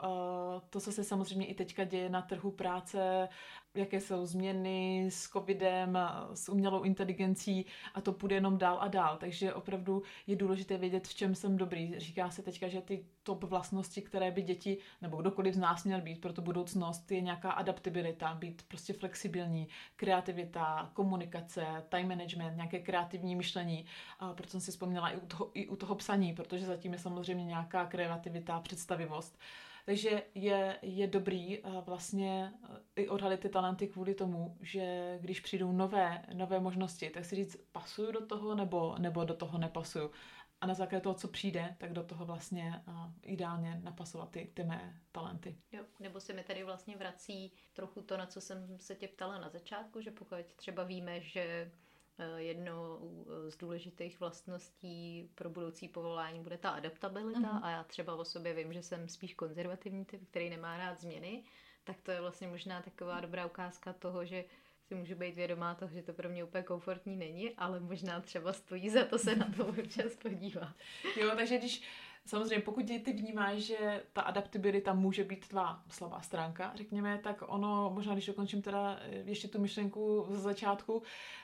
to, co se samozřejmě i teďka děje na trhu práce, jaké jsou změny s covidem, s umělou inteligencí a to půjde jenom dál a dál. Takže opravdu je důležité vědět, v čem jsem dobrý. Říká se teďka, že ty top vlastnosti, které by děti nebo kdokoliv z nás měl být pro tu budoucnost, je nějaká adaptabilita, být prostě flexibilní, kreativita, komunikace, time management, nějaké kreativní myšlení. A proto jsem si vzpomněla i u toho, i u toho psaní, protože zatím je samozřejmě nějaká kreativita, představivost. Takže je, je dobrý uh, vlastně uh, i odhalit ty talenty kvůli tomu, že když přijdou nové, nové možnosti, tak si říct, pasuju do toho nebo, nebo do toho nepasuju. A na základě toho, co přijde, tak do toho vlastně uh, ideálně napasovat ty, ty mé talenty. Jo, nebo se mi tady vlastně vrací trochu to, na co jsem se tě ptala na začátku, že pokud třeba víme, že Eh, jedno z důležitých vlastností pro budoucí povolání bude ta adaptabilita uh-huh. a já třeba o sobě vím, že jsem spíš konzervativní typ, který nemá rád změny, tak to je vlastně možná taková dobrá ukázka toho, že si můžu být vědomá toho, že to pro mě úplně komfortní není, ale možná třeba stojí za to se na to občas podívat. Jo, takže když Samozřejmě, pokud ty vnímáš, že ta adaptabilita může být tvá slabá stránka, řekněme, tak ono, možná když dokončím teda ještě tu myšlenku z začátku,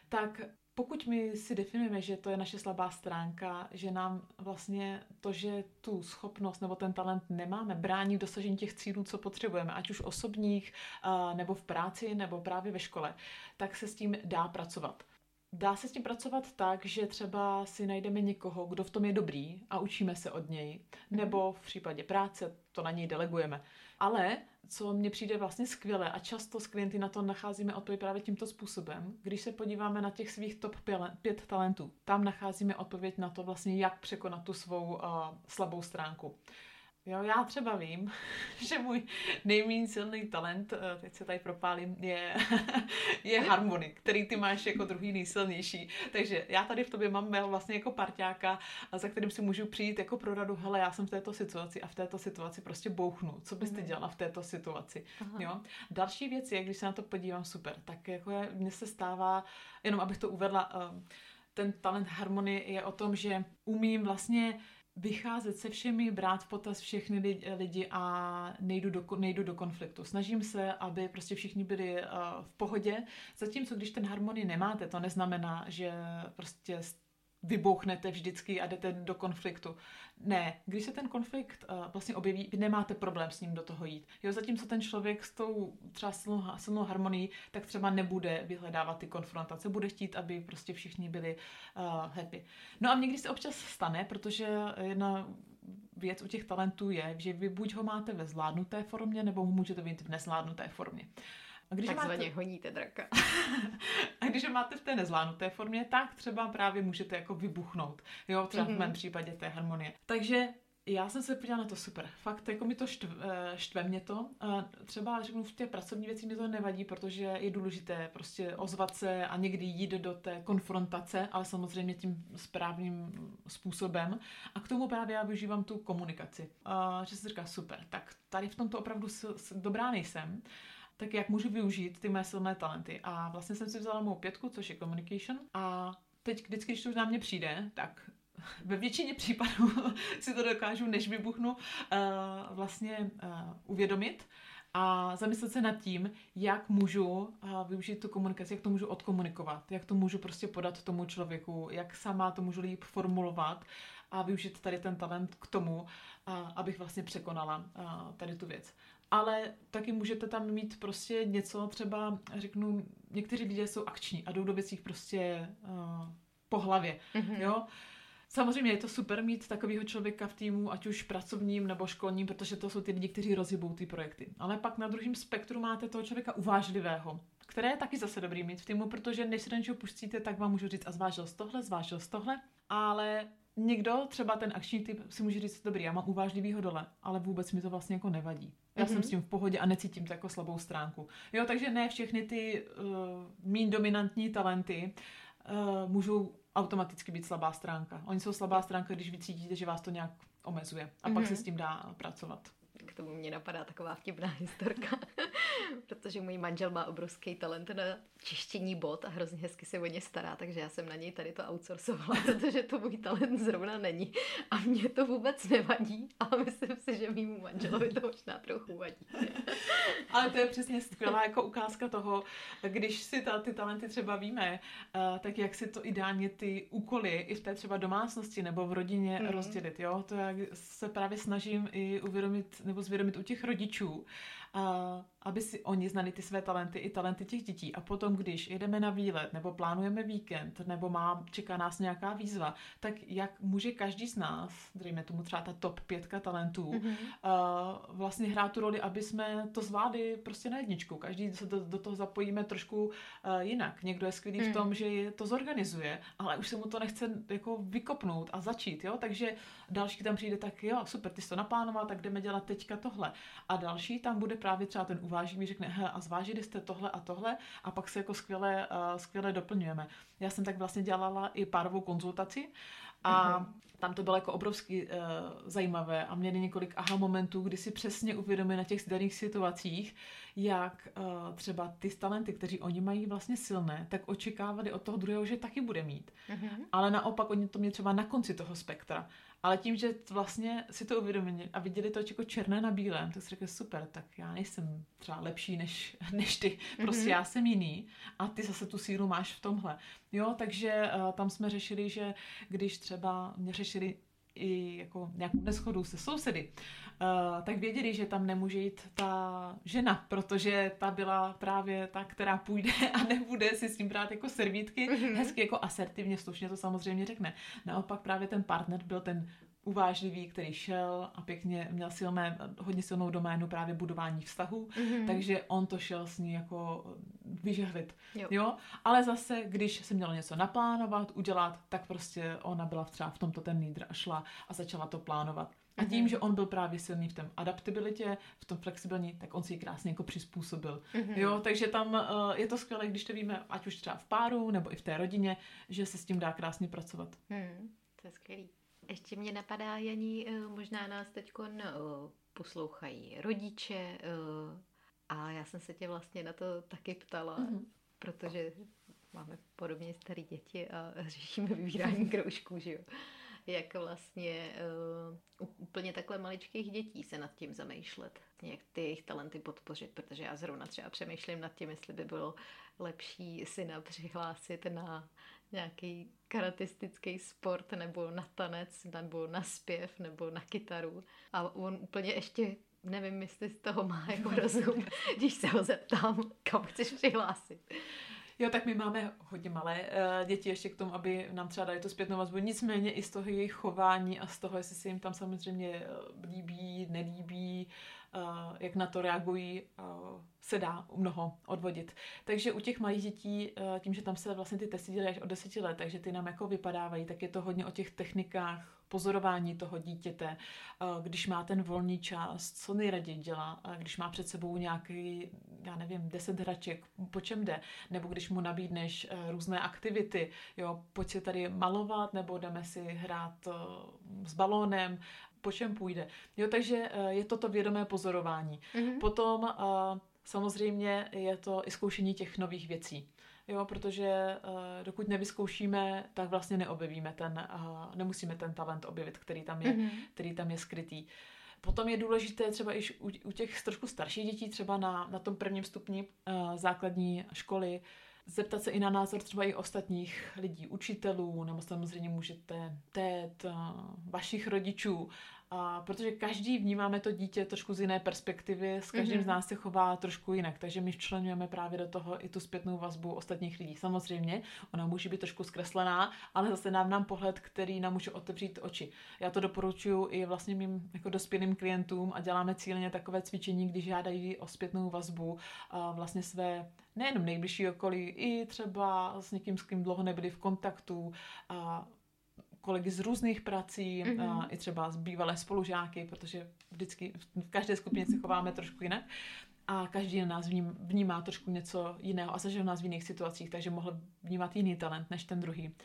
tak pokud my si definujeme, že to je naše slabá stránka, že nám vlastně to, že tu schopnost nebo ten talent nemáme, brání dosažení těch cílů, co potřebujeme, ať už osobních, nebo v práci, nebo právě ve škole, tak se s tím dá pracovat. Dá se s tím pracovat tak, že třeba si najdeme někoho, kdo v tom je dobrý a učíme se od něj, nebo v případě práce to na něj delegujeme. Ale co mně přijde vlastně skvěle a často s klienty na to nacházíme odpověď právě tímto způsobem, když se podíváme na těch svých top pět talentů, tam nacházíme odpověď na to vlastně, jak překonat tu svou uh, slabou stránku. Jo, já třeba vím, že můj nejméně silný talent, eh, teď se tady propálím, je, je harmonik, který ty máš jako druhý nejsilnější. Takže já tady v tobě mám vlastně jako parťáka, za kterým si můžu přijít jako pro radu, hele, já jsem v této situaci a v této situaci prostě bouchnu. Co bys ty mhm. dělala v této situaci? Jo? Další věc je, když se na to podívám super, tak jako je, mně se stává, jenom abych to uvedla, eh, ten talent harmonie je o tom, že umím vlastně vycházet se všemi, brát v potaz všechny lidi a nejdu do, nejdu do konfliktu. Snažím se, aby prostě všichni byli uh, v pohodě, zatímco když ten harmonii nemáte, to neznamená, že prostě vybouchnete vždycky a jdete do konfliktu. Ne, když se ten konflikt uh, vlastně objeví, vy nemáte problém s ním do toho jít. Jo, zatímco ten člověk s tou třeba silnou, silnou harmonií, tak třeba nebude vyhledávat ty konfrontace, bude chtít, aby prostě všichni byli uh, happy. No a někdy se občas stane, protože jedna věc u těch talentů je, že vy buď ho máte ve zvládnuté formě, nebo ho můžete mít v nezvládnuté formě. A když Takzvaně máte... honíte draka. a když ho máte v té nezvládnuté formě, tak třeba právě můžete jako vybuchnout. Jo, třeba mm-hmm. v mhm. mém případě té harmonie. Takže já jsem se podívala na to super. Fakt, jako mi to štve, eh, štve mě to. Třeba řeknu, v té pracovní věci mi to nevadí, protože je důležité prostě ozvat se a někdy jít do té konfrontace, ale samozřejmě tím správným způsobem. A k tomu právě já využívám tu komunikaci. A, že se říká, super, tak tady v tomto opravdu dobrá nejsem tak jak můžu využít ty mé silné talenty. A vlastně jsem si vzala mou pětku, což je communication. A teď vždycky, když to už na mě přijde, tak ve většině případů si to dokážu, než vybuchnu, uh, vlastně uh, uvědomit a zamyslet se nad tím, jak můžu uh, využít tu komunikaci, jak to můžu odkomunikovat, jak to můžu prostě podat tomu člověku, jak sama to můžu líp formulovat a využít tady ten talent k tomu, abych vlastně překonala tady tu věc ale taky můžete tam mít prostě něco, třeba řeknu, někteří lidé jsou akční a jdou do věcí prostě uh, po hlavě, mm-hmm. jo. Samozřejmě je to super mít takového člověka v týmu, ať už pracovním nebo školním, protože to jsou ty lidi, kteří rozhybou ty projekty. Ale pak na druhém spektru máte toho člověka uvážlivého, které je taky zase dobrý mít v týmu, protože než se do něčeho pustíte, tak vám můžu říct a zvážil z tohle, zvážil z tohle, ale někdo, třeba ten akční typ, si může říct, dobrý, já mám uvážlivýho dole, ale vůbec mi to vlastně jako nevadí. Já mm-hmm. jsem mhm. s tím v pohodě a necítím to jako slabou stránku. Jo, takže ne všechny ty uh, mín dominantní talenty uh, můžou automaticky být slabá stránka. Oni jsou slabá stránka, když vy cítíte, že vás to nějak omezuje. A mm-hmm. pak se mhm. s tím dá pracovat k tomu mě napadá taková vtipná historka, protože můj manžel má obrovský talent na čištění bot a hrozně hezky se o ně stará, takže já jsem na něj tady to outsourcovala, protože to můj talent zrovna není. A mě to vůbec nevadí, ale myslím si, že mýmu manželovi to možná trochu vadí. ale to je přesně skvělá jako ukázka toho, když si ta, ty talenty třeba víme, uh, tak jak si to ideálně ty úkoly i v té třeba domácnosti nebo v rodině mm. rozdělit. Jo? To já se právě snažím i uvědomit nebo zvědomit u těch rodičů, a aby si oni znali ty své talenty i talenty těch dětí. A potom, když jedeme na výlet, nebo plánujeme víkend, nebo má, čeká nás nějaká výzva, tak jak může každý z nás, dejme tomu třeba ta top pětka talentů, mm-hmm. uh, vlastně hrát tu roli, aby jsme to zvládli prostě na jedničku. Každý se do, do toho zapojíme trošku uh, jinak. Někdo je skvělý mm. v tom, že je to zorganizuje, ale už se mu to nechce jako vykopnout a začít, jo? Takže další tam přijde tak, jo, super, ty jsi to naplánoval, tak jdeme dělat teďka tohle. A další tam bude právě třeba ten uváživý, řekne, he, a zvážili jste tohle a tohle a pak se jako skvěle, uh, skvěle doplňujeme. Já jsem tak vlastně dělala i párovou konzultaci a mm-hmm. tam to bylo jako obrovsky uh, zajímavé a měli několik aha momentů, kdy si přesně uvědomili na těch daných situacích, jak uh, třeba ty talenty, kteří oni mají vlastně silné, tak očekávali od toho druhého, že taky bude mít. Mm-hmm. Ale naopak oni to měli třeba na konci toho spektra. Ale tím, že vlastně si to uvědomili a viděli to jako černé na bílém, tak si řekli, super, tak já nejsem třeba lepší než, než ty, prostě mm-hmm. já jsem jiný a ty zase tu sílu máš v tomhle. Jo, takže uh, tam jsme řešili, že když třeba mě řešili i jako nějakou neschodu se sousedy, uh, tak věděli, že tam nemůže jít ta žena, protože ta byla právě ta, která půjde a nebude si s tím brát jako servítky, mm-hmm. hezky jako asertivně, slušně to samozřejmě řekne. Naopak právě ten partner byl ten uvážlivý, který šel a pěkně měl silné, hodně silnou doménu právě budování vztahu, mm-hmm. takže on to šel s ní jako vyžehlit. Jo. jo. Ale zase, když se mělo něco naplánovat, udělat, tak prostě ona byla třeba v tomto ten lídr a šla a začala to plánovat. A tím, mm-hmm. že on byl právě silný v tom adaptabilitě, v tom flexibilní, tak on si ji krásně jako přizpůsobil. Mm-hmm. Jo, takže tam uh, je to skvělé, když to víme, ať už třeba v páru nebo i v té rodině, že se s tím dá krásně pracovat. Mm, to je skvělý. Ještě mě napadá, Janí, uh, možná nás teď uh, poslouchají rodiče a já jsem se tě vlastně na to taky ptala, mm-hmm. protože máme podobně staré děti a řešíme vybírání kroužků, že jo. jak vlastně uh, úplně takhle maličkých dětí se nad tím zamýšlet, jak ty jejich talenty podpořit, protože já zrovna třeba přemýšlím nad tím, jestli by bylo lepší syna přihlásit na nějaký karatistický sport, nebo na tanec, nebo na zpěv, nebo na kytaru. A on úplně ještě nevím, jestli z toho má jako rozum, když se ho zeptám, kam chceš přihlásit. Jo, tak my máme hodně malé uh, děti ještě k tomu, aby nám třeba dali tu zpětnou vazbu. Nicméně i z toho jejich chování a z toho, jestli se jim tam samozřejmě eh, líbí, nelíbí, uh, jak na to reagují, se dá mnoho odvodit. Takže u těch malých dětí, tím, že tam se vlastně ty testy dělají až od deseti let, takže ty nám jako vypadávají, tak je to hodně o těch technikách pozorování toho dítěte, když má ten volný čas, co nejraději dělá, když má před sebou nějaký, já nevím, deset hraček, po čem jde, nebo když mu nabídneš různé aktivity, jo, pojď si tady malovat, nebo jdeme si hrát s balónem, po čem půjde. Jo, takže je to to vědomé pozorování. Mm-hmm. Potom samozřejmě je to i zkoušení těch nových věcí. Jo, protože uh, dokud nevyzkoušíme, tak vlastně neobjevíme ten, uh, nemusíme ten talent objevit, který tam je, mm-hmm. který tam je skrytý. Potom je důležité třeba i u, u těch trošku starších dětí, třeba na, na tom prvním stupni uh, základní školy, zeptat se i na názor třeba i ostatních lidí, učitelů, nebo samozřejmě můžete tét, vašich rodičů, a protože každý vnímáme to dítě trošku z jiné perspektivy, s každým mm-hmm. z nás se chová trošku jinak, takže my včlenujeme právě do toho i tu zpětnou vazbu ostatních lidí. Samozřejmě, ona může být trošku zkreslená, ale zase nám nám pohled, který nám může otevřít oči. Já to doporučuji i vlastně mým jako dospělým klientům a děláme cíleně takové cvičení, když žádají o zpětnou vazbu a vlastně své nejenom nejbližší okolí, i třeba s někým, s kým dlouho nebyli v kontaktu, a kolegy z různých prací, mm-hmm. a i třeba z bývalé spolužáky, protože vždycky v každé skupině se chováme trošku jinak a každý na nás vním, vnímá trošku něco jiného a zažil nás v jiných situacích, takže mohl vnímat jiný talent než ten druhý.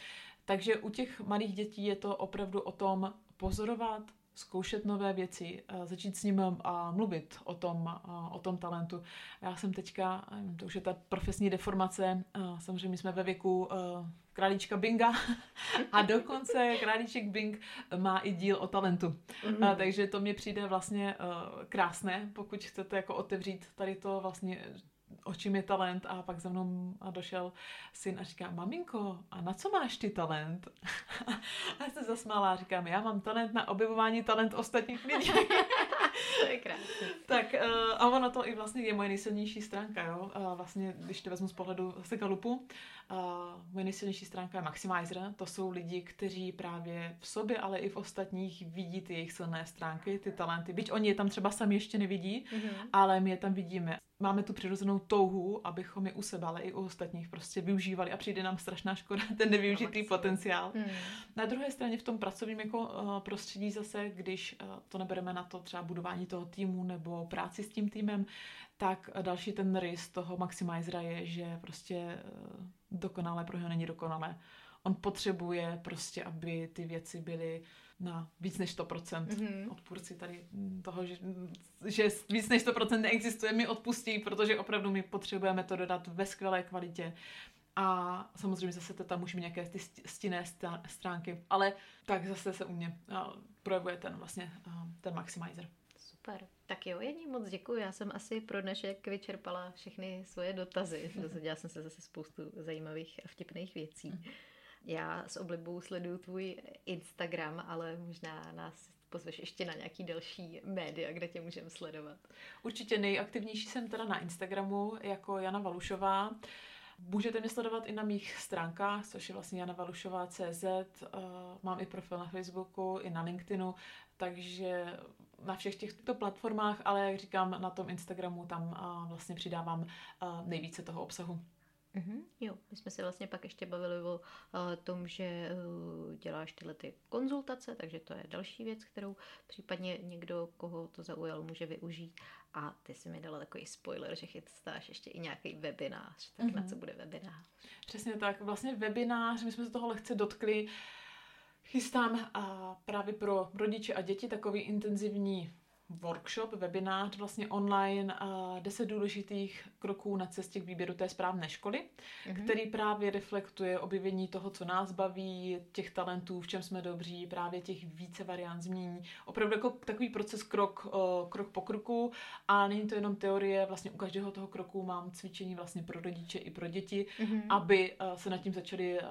Takže u těch malých dětí je to opravdu o tom pozorovat, zkoušet nové věci, začít s ním a mluvit o tom, o tom talentu. Já jsem teďka, to už je ta profesní deformace, samozřejmě jsme ve věku králíčka Binga a dokonce králíček Bing má i díl o talentu. Mm-hmm. A, takže to mě přijde vlastně uh, krásné, pokud chcete jako otevřít tady to vlastně očím je talent a pak za mnou a došel syn a říká, maminko, a na co máš ty talent? a já se zasmála a říkám, já mám talent na objevování talent ostatních lidí. to je krásné. tak uh, a ono to i vlastně je moje nejsilnější stránka, jo. Uh, vlastně, když to vezmu z pohledu Segalupu, uh, moje nejsilnější stránka je Maximizer. To jsou lidi, kteří právě v sobě, ale i v ostatních vidí ty jejich silné stránky, ty talenty. Byť oni je tam třeba sami ještě nevidí, mm-hmm. ale my je tam vidíme. Máme tu přirozenou touhu, abychom je u sebe, ale i u ostatních prostě využívali a přijde nám strašná škoda ten nevyužitý no, potenciál. Mm. Na druhé straně v tom pracovním jako uh, prostředí zase, když uh, to nebereme na to třeba budování toho týmu nebo práci s tím týmem, tak další ten rys toho maximizera je, že prostě uh, dokonalé pro něho není dokonalé. On potřebuje prostě, aby ty věci byly na víc než 100%. Mm-hmm. Odpůrci tady toho, že, že víc než 100% neexistuje, mi odpustí, protože opravdu my potřebujeme to dodat ve skvělé kvalitě. A samozřejmě zase to tam už mít nějaké ty stinné stránky, ale tak zase se u mě projevuje ten vlastně ten maximizer. Super. Tak jo, jední moc děkuji. Já jsem asi pro dnešek vyčerpala všechny svoje dotazy. Dozvěděla jsem se zase spoustu zajímavých a vtipných věcí. Já s oblibou sleduju tvůj Instagram, ale možná nás pozveš ještě na nějaký další média, kde tě můžeme sledovat. Určitě nejaktivnější jsem teda na Instagramu jako Jana Valušová. Můžete mě sledovat i na mých stránkách, což je vlastně janavalušová.cz. Eh, mám i profil na Facebooku, i na LinkedInu, takže na všech těchto platformách, ale jak říkám, na tom Instagramu tam uh, vlastně přidávám uh, nejvíce toho obsahu. Mm-hmm, jo, my jsme se vlastně pak ještě bavili o uh, tom, že uh, děláš tyhle ty konzultace, takže to je další věc, kterou případně někdo, koho to zaujal, může využít. A ty jsi mi dala takový spoiler, že chystáš ještě i nějaký webinář. Tak mm-hmm. na co bude webinář? Přesně tak, vlastně webinář, my jsme se toho lehce dotkli. Chystám a právě pro rodiče a děti takový intenzivní workshop, webinář vlastně online, uh, 10 důležitých kroků na cestě k výběru té správné školy, mm-hmm. který právě reflektuje objevení toho, co nás baví, těch talentů, v čem jsme dobří, právě těch více variant změní. Opravdu jako takový proces krok, krok po kroku a není to jenom teorie, vlastně u každého toho kroku mám cvičení vlastně pro rodiče i pro děti, mm-hmm. aby uh, se nad tím začali uh,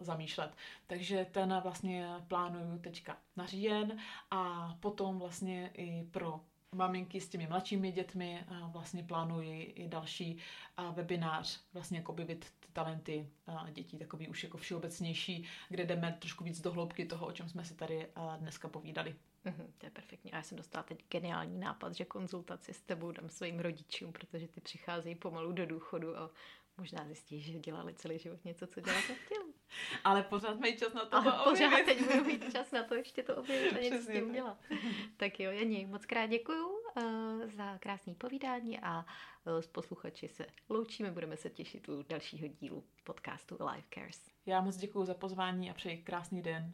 zamýšlet. Takže ten vlastně plánuju teďka na říjen a potom vlastně i pro maminky s těmi mladšími dětmi vlastně plánuji i další webinář, vlastně jako objevit talenty dětí, takový už jako všeobecnější, kde jdeme trošku víc do hloubky toho, o čem jsme si tady dneska povídali. Uhum, to je perfektní. A já jsem dostala teď geniální nápad, že konzultaci s tebou dám svým rodičům, protože ty přicházejí pomalu do důchodu a možná zjistí, že dělali celý život něco, co dělat nechtěl. Ale pořád mají čas na to Ale pořád teď budu mít čas na to ještě to objevit a něco s tím dělat. tak jo, Janí, moc krát děkuju uh, za krásný povídání a uh, s posluchači se loučíme. Budeme se těšit u dalšího dílu podcastu Life Cares. Já moc děkuji za pozvání a přeji krásný den.